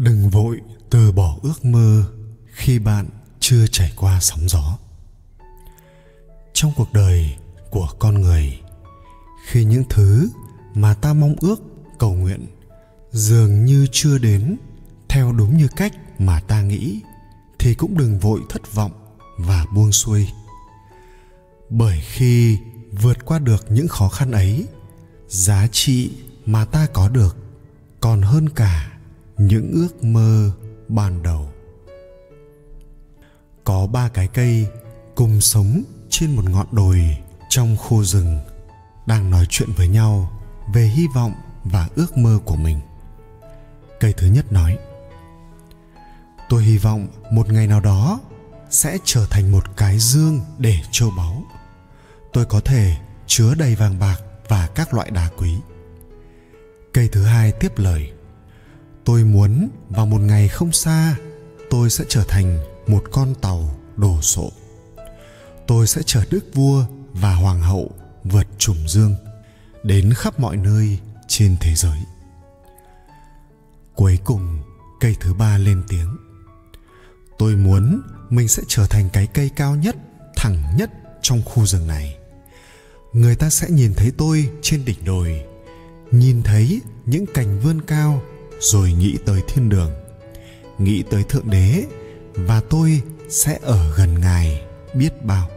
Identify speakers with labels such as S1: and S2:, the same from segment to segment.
S1: đừng vội từ bỏ ước mơ khi bạn chưa trải qua sóng gió. Trong cuộc đời của con người, khi những thứ mà ta mong ước, cầu nguyện dường như chưa đến theo đúng như cách mà ta nghĩ, thì cũng đừng vội thất vọng và buông xuôi. Bởi khi vượt qua được những khó khăn ấy, giá trị mà ta có được còn hơn cả những ước mơ ban đầu. Có ba cái cây cùng sống trên một ngọn đồi trong khu rừng đang nói chuyện với nhau về hy vọng và ước mơ của mình. Cây thứ nhất nói, tôi hy vọng một ngày nào đó sẽ trở thành một cái dương để châu báu. Tôi có thể chứa đầy vàng bạc và các loại đá quý. Cây thứ hai tiếp lời tôi muốn vào một ngày không xa, tôi sẽ trở thành một con tàu đồ sộ tôi sẽ chở đức vua và hoàng hậu vượt trùng dương đến khắp mọi nơi trên thế giới. Cuối cùng, cây thứ ba lên tiếng. Tôi muốn mình sẽ trở thành cái cây cao nhất, thẳng nhất trong khu rừng này. Người ta sẽ nhìn thấy tôi trên đỉnh đồi, nhìn thấy những cành vươn cao rồi nghĩ tới thiên đường. Nghĩ tới thượng đế, và tôi sẽ ở gần ngài, biết bao.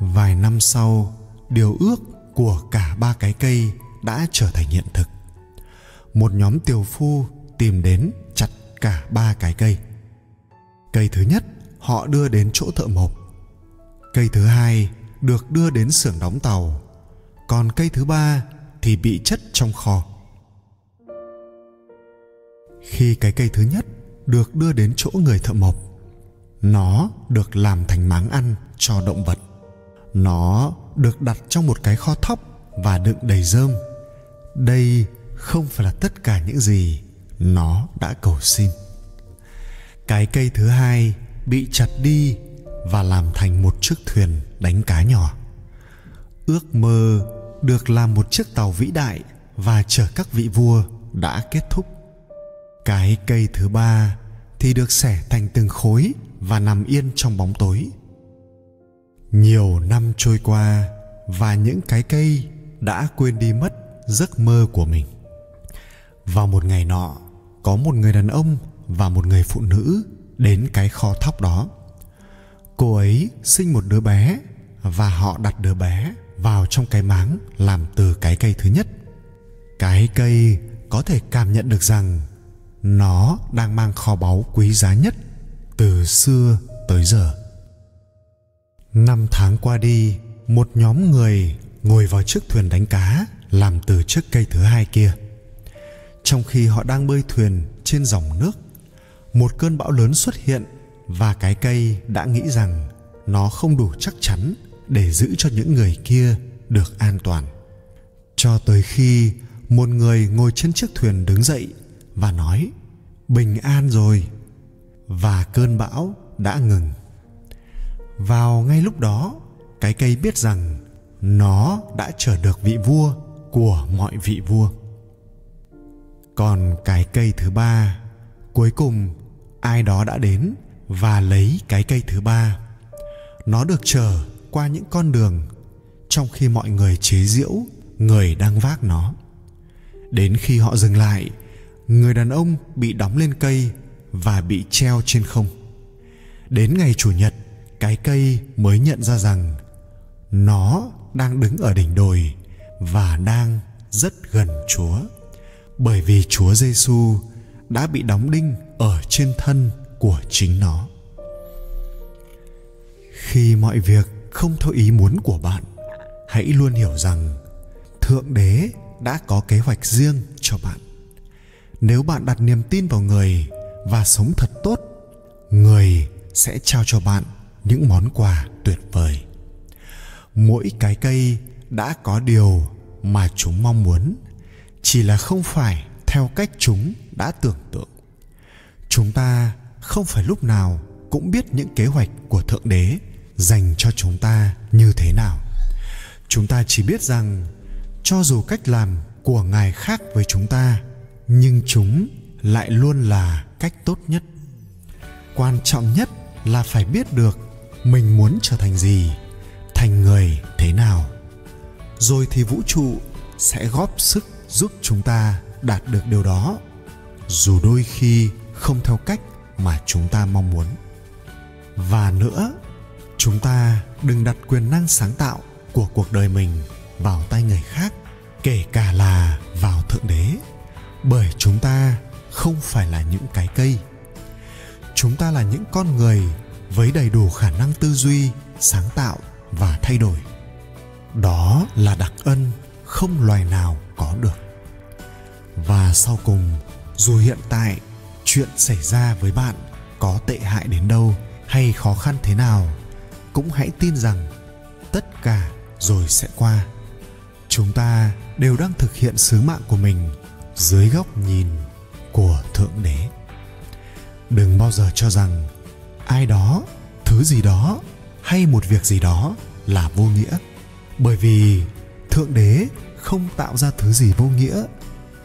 S1: Vài năm sau, điều ước của cả ba cái cây đã trở thành hiện thực. Một nhóm tiều phu tìm đến chặt cả ba cái cây. Cây thứ nhất, họ đưa đến chỗ thợ mộc. Cây thứ hai được đưa đến xưởng đóng tàu. Còn cây thứ ba thì bị chất trong kho khi cái cây thứ nhất được đưa đến chỗ người thợ mộc, nó được làm thành máng ăn cho động vật. Nó được đặt trong một cái kho thóc và đựng đầy rơm. Đây không phải là tất cả những gì nó đã cầu xin. Cái cây thứ hai bị chặt đi và làm thành một chiếc thuyền đánh cá nhỏ. Ước mơ được làm một chiếc tàu vĩ đại và chở các vị vua đã kết thúc cái cây thứ ba thì được xẻ thành từng khối và nằm yên trong bóng tối. Nhiều năm trôi qua và những cái cây đã quên đi mất giấc mơ của mình. Vào một ngày nọ, có một người đàn ông và một người phụ nữ đến cái kho thóc đó. Cô ấy sinh một đứa bé và họ đặt đứa bé vào trong cái máng làm từ cái cây thứ nhất. Cái cây có thể cảm nhận được rằng nó đang mang kho báu quý giá nhất từ xưa tới giờ. Năm tháng qua đi, một nhóm người ngồi vào chiếc thuyền đánh cá làm từ chiếc cây thứ hai kia. Trong khi họ đang bơi thuyền trên dòng nước, một cơn bão lớn xuất hiện và cái cây đã nghĩ rằng nó không đủ chắc chắn để giữ cho những người kia được an toàn. Cho tới khi một người ngồi trên chiếc thuyền đứng dậy và nói, bình an rồi, và cơn bão đã ngừng. Vào ngay lúc đó, cái cây biết rằng nó đã trở được vị vua của mọi vị vua. Còn cái cây thứ ba, cuối cùng ai đó đã đến và lấy cái cây thứ ba. Nó được chở qua những con đường trong khi mọi người chế giễu người đang vác nó. Đến khi họ dừng lại người đàn ông bị đóng lên cây và bị treo trên không. Đến ngày chủ nhật, cái cây mới nhận ra rằng nó đang đứng ở đỉnh đồi và đang rất gần chúa. Bởi vì chúa giêsu đã bị đóng đinh ở trên thân của chính nó. Khi mọi việc không theo ý muốn của bạn, hãy luôn hiểu rằng thượng đế đã có kế hoạch riêng cho bạn nếu bạn đặt niềm tin vào người và sống thật tốt, người sẽ trao cho bạn những món quà tuyệt vời. Mỗi cái cây đã có điều mà chúng mong muốn, chỉ là không phải theo cách chúng đã tưởng tượng. Chúng ta không phải lúc nào cũng biết những kế hoạch của thượng đế dành cho chúng ta như thế nào. Chúng ta chỉ biết rằng cho dù cách làm của ngài khác với chúng ta nhưng chúng lại luôn là cách tốt nhất. Quan trọng nhất là phải biết được mình muốn trở thành gì, thành người thế nào. Rồi thì vũ trụ sẽ góp sức giúp chúng ta đạt được điều đó, dù đôi khi không theo cách mà chúng ta mong muốn. Và nữa, chúng ta đừng đặt quyền năng sáng tạo của cuộc đời mình vào tay người khác, kể cả là vào thượng đế bởi chúng ta không phải là những cái cây. Chúng ta là những con người với đầy đủ khả năng tư duy, sáng tạo và thay đổi. Đó là đặc ân không loài nào có được. Và sau cùng, dù hiện tại chuyện xảy ra với bạn có tệ hại đến đâu hay khó khăn thế nào, cũng hãy tin rằng tất cả rồi sẽ qua. Chúng ta đều đang thực hiện sứ mạng của mình dưới góc nhìn của thượng đế. Đừng bao giờ cho rằng ai đó, thứ gì đó hay một việc gì đó là vô nghĩa. Bởi vì thượng đế không tạo ra thứ gì vô nghĩa,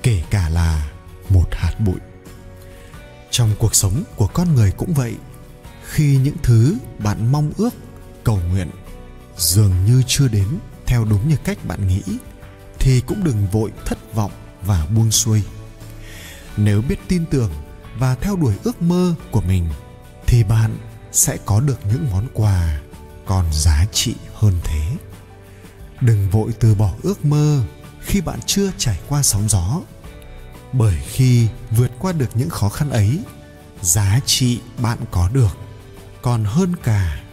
S1: kể cả là một hạt bụi. Trong cuộc sống của con người cũng vậy, khi những thứ bạn mong ước, cầu nguyện dường như chưa đến theo đúng như cách bạn nghĩ, thì cũng đừng vội thất vọng và buông xuôi. Nếu biết tin tưởng và theo đuổi ước mơ của mình, thì bạn sẽ có được những món quà còn giá trị hơn thế. Đừng vội từ bỏ ước mơ khi bạn chưa trải qua sóng gió, bởi khi vượt qua được những khó khăn ấy, giá trị bạn có được còn hơn cả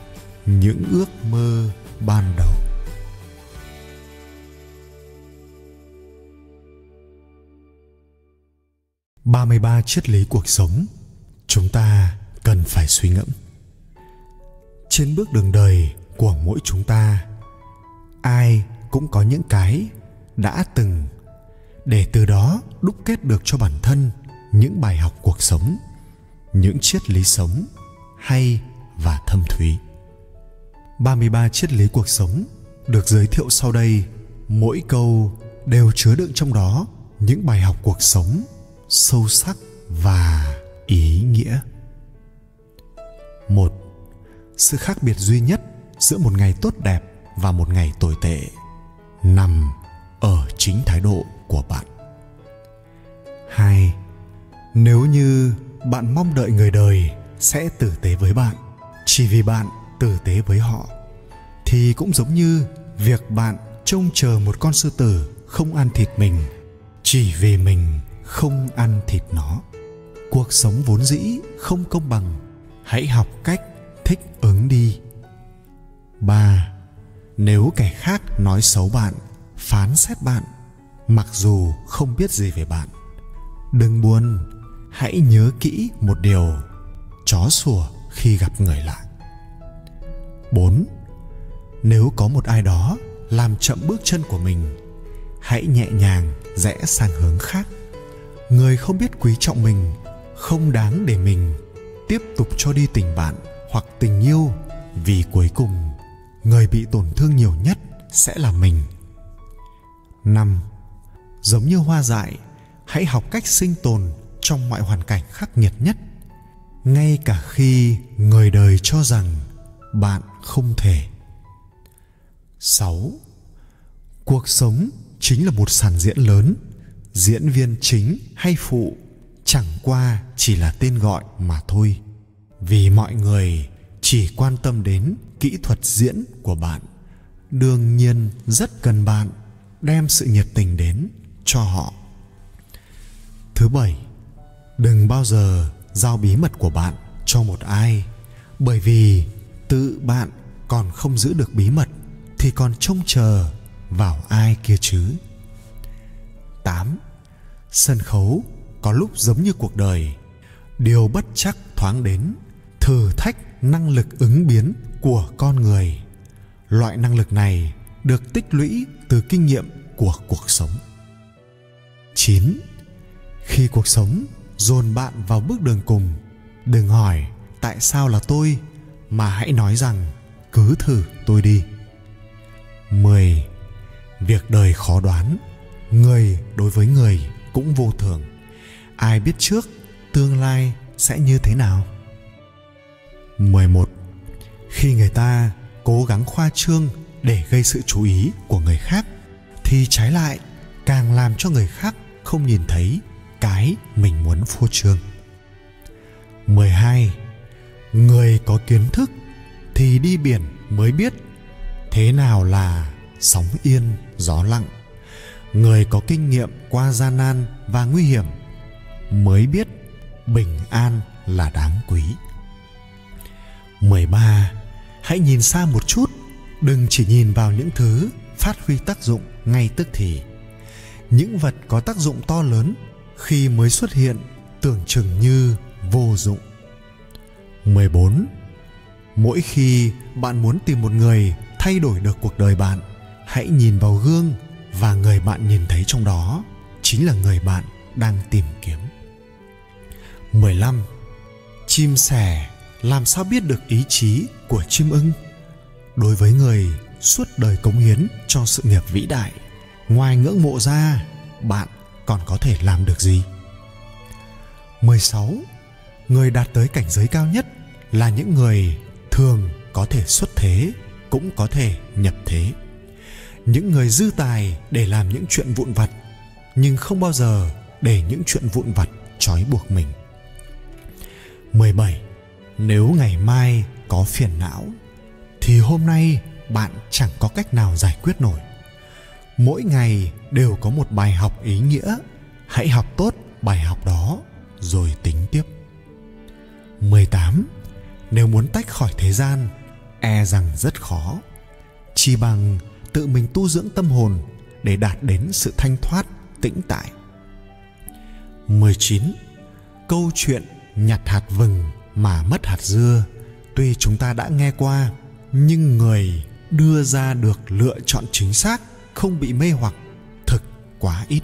S1: những ước mơ ban đầu. Ba mươi ba triết lý cuộc sống, chúng ta cần phải suy ngẫm. Trên bước đường đời của mỗi chúng ta, ai cũng có những cái đã từng để từ đó đúc kết được cho bản thân những bài học cuộc sống, những triết lý sống hay và thâm thúy. 33 triết lý cuộc sống được giới thiệu sau đây, mỗi câu đều chứa đựng trong đó những bài học cuộc sống sâu sắc và ý nghĩa. Một, sự khác biệt duy nhất giữa một ngày tốt đẹp và một ngày tồi tệ nằm ở chính thái độ của bạn. Hai, nếu như bạn mong đợi người đời sẽ tử tế với bạn, chỉ vì bạn tử tế với họ, thì cũng giống như việc bạn trông chờ một con sư tử không ăn thịt mình chỉ vì mình không ăn thịt nó cuộc sống vốn dĩ không công bằng hãy học cách thích ứng đi ba nếu kẻ khác nói xấu bạn phán xét bạn mặc dù không biết gì về bạn đừng buồn hãy nhớ kỹ một điều chó sủa khi gặp người lạ 4. Nếu có một ai đó làm chậm bước chân của mình, hãy nhẹ nhàng rẽ sang hướng khác. Người không biết quý trọng mình không đáng để mình tiếp tục cho đi tình bạn hoặc tình yêu vì cuối cùng người bị tổn thương nhiều nhất sẽ là mình. năm Giống như hoa dại, hãy học cách sinh tồn trong mọi hoàn cảnh khắc nghiệt nhất ngay cả khi người đời cho rằng bạn không thể 6. Cuộc sống chính là một sàn diễn lớn, diễn viên chính hay phụ chẳng qua chỉ là tên gọi mà thôi. Vì mọi người chỉ quan tâm đến kỹ thuật diễn của bạn, đương nhiên rất cần bạn đem sự nhiệt tình đến cho họ. Thứ bảy, đừng bao giờ giao bí mật của bạn cho một ai bởi vì tự bạn còn không giữ được bí mật thì còn trông chờ vào ai kia chứ 8. Sân khấu có lúc giống như cuộc đời Điều bất chắc thoáng đến Thử thách năng lực ứng biến của con người Loại năng lực này được tích lũy từ kinh nghiệm của cuộc sống 9. Khi cuộc sống dồn bạn vào bước đường cùng đừng hỏi tại sao là tôi mà hãy nói rằng cứ thử tôi đi 10. Việc đời khó đoán, người đối với người cũng vô thường. ai biết trước, tương lai sẽ như thế nào? 11 khi người ta cố gắng khoa trương để gây sự chú ý của người khác, thì trái lại càng làm cho người khác không nhìn thấy cái mình muốn phô trương. 12 người có kiến thức thì đi biển mới biết thế nào là sóng yên, gió lặng người có kinh nghiệm qua gian nan và nguy hiểm mới biết bình an là đáng quý. 13 hãy nhìn xa một chút, đừng chỉ nhìn vào những thứ phát huy tác dụng ngay tức thì. Những vật có tác dụng to lớn khi mới xuất hiện tưởng chừng như vô dụng. 14 mỗi khi bạn muốn tìm một người thay đổi được cuộc đời bạn, hãy nhìn vào gương và người bạn nhìn thấy trong đó chính là người bạn đang tìm kiếm. 15 chim sẻ làm sao biết được ý chí của chim ưng? Đối với người suốt đời cống hiến cho sự nghiệp vĩ đại, ngoài ngưỡng mộ ra, bạn còn có thể làm được gì? 16 người đạt tới cảnh giới cao nhất là những người thường có thể xuất thế, cũng có thể nhập thế những người dư tài để làm những chuyện vụn vặt, nhưng không bao giờ để những chuyện vụn vặt trói buộc mình. 17 nếu ngày mai có phiền não, thì hôm nay bạn chẳng có cách nào giải quyết nổi. Mỗi ngày đều có một bài học ý nghĩa. Hãy học tốt bài học đó, rồi tính tiếp. 18 nếu muốn tách khỏi thế gian e rằng rất khó. Chỉ bằng tự mình tu dưỡng tâm hồn để đạt đến sự thanh thoát, tĩnh tại. 19 câu chuyện nhặt hạt vừng mà mất hạt dưa. Tuy chúng ta đã nghe qua, nhưng người đưa ra được lựa chọn chính xác, không bị mê hoặc, thực quá ít.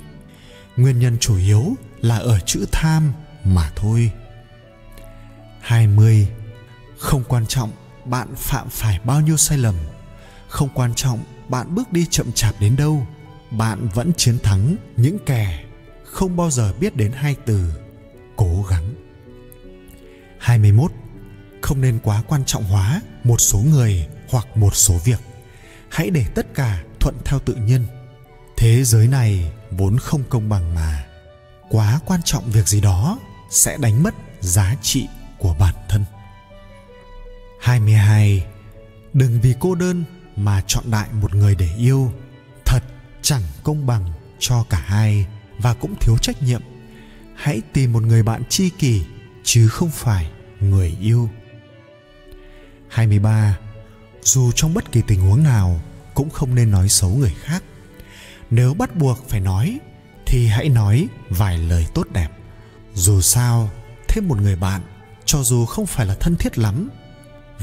S1: Nguyên nhân chủ yếu là ở chữ tham mà thôi. 20 không quan trọng bạn phạm phải bao nhiêu sai lầm. Không quan trọng bạn bước đi chậm chạp đến đâu, bạn vẫn chiến thắng những kẻ không bao giờ biết đến hai từ, cố gắng. 21 không nên quá quan trọng hóa một số người hoặc một số việc. Hãy để tất cả thuận theo tự nhiên. Thế giới này vốn không công bằng mà. Quá quan trọng việc gì đó sẽ đánh mất giá trị của bản thân. 22 đừng vì cô đơn mà chọn đại một người để yêu, thật chẳng công bằng cho cả hai và cũng thiếu trách nhiệm. Hãy tìm một người bạn tri kỷ, chứ không phải người yêu. 23 dù trong bất kỳ tình huống nào cũng không nên nói xấu người khác. Nếu bắt buộc phải nói, thì hãy nói vài lời tốt đẹp. Dù sao, thêm một người bạn, cho dù không phải là thân thiết lắm,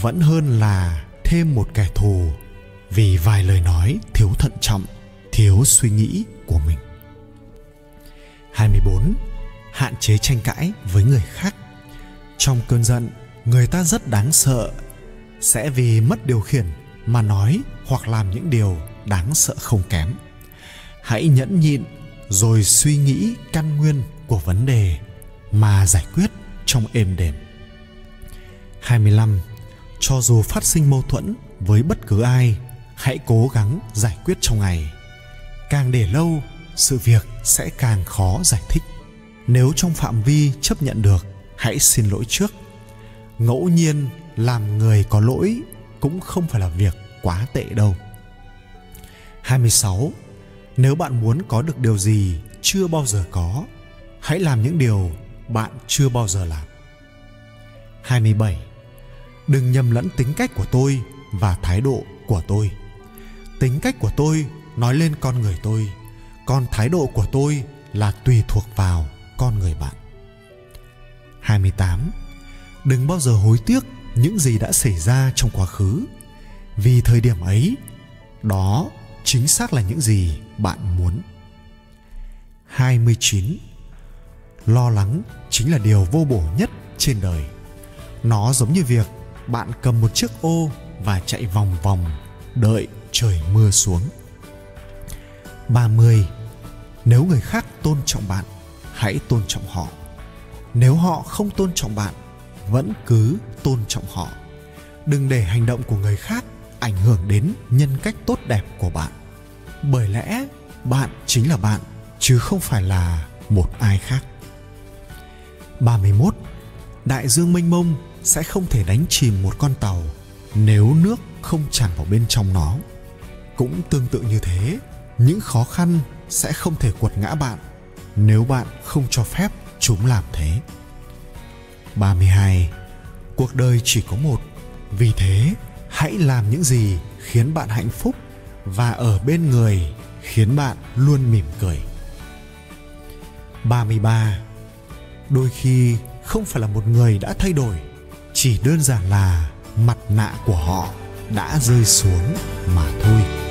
S1: vẫn hơn là thêm một kẻ thù vì vài lời nói thiếu thận trọng, thiếu suy nghĩ của mình. 24 hạn chế tranh cãi với người khác. Trong cơn giận, người ta rất đáng sợ. Sẽ vì mất điều khiển mà nói hoặc làm những điều đáng sợ không kém. Hãy nhẫn nhịn rồi suy nghĩ căn nguyên của vấn đề mà giải quyết trong êm đềm. 25 cho dù phát sinh mâu thuẫn với bất cứ ai hãy cố gắng giải quyết trong ngày. Càng để lâu, sự việc sẽ càng khó giải thích. Nếu trong phạm vi chấp nhận được, hãy xin lỗi trước. Ngẫu nhiên, làm người có lỗi cũng không phải là việc quá tệ đâu. 26 nếu bạn muốn có được điều gì chưa bao giờ có, hãy làm những điều bạn chưa bao giờ làm. 27 đừng nhầm lẫn tính cách của tôi và thái độ của tôi tính cách của tôi nói lên con người tôi còn thái độ của tôi là tùy thuộc vào con người bạn. 28 đừng bao giờ hối tiếc những gì đã xảy ra trong quá khứ, vì thời điểm ấy, đó chính xác là những gì bạn muốn. 29 lo lắng chính là điều vô bổ nhất trên đời. Nó giống như việc bạn cầm một chiếc ô và chạy vòng vòng, đợi trời mưa xuống. 30 nếu người khác tôn trọng bạn, hãy tôn trọng họ. Nếu họ không tôn trọng bạn, vẫn cứ tôn trọng họ. Đừng để hành động của người khác ảnh hưởng đến nhân cách tốt đẹp của bạn. Bởi lẽ, bạn chính là bạn, chứ không phải là một ai khác. 31 đại dương mênh mông sẽ không thể đánh chìm một con tàu nếu nước không tràn vào bên trong nó cũng tương tự như thế. Những khó khăn sẽ không thể quật ngã bạn nếu bạn không cho phép chúng làm thế. 32 cuộc đời chỉ có một. Vì thế, hãy làm những gì khiến bạn hạnh phúc và ở bên người khiến bạn luôn mỉm cười. 33 đôi khi không phải là một người đã thay đổi, chỉ đơn giản là mặt nạ của họ đã rơi xuống mà thôi.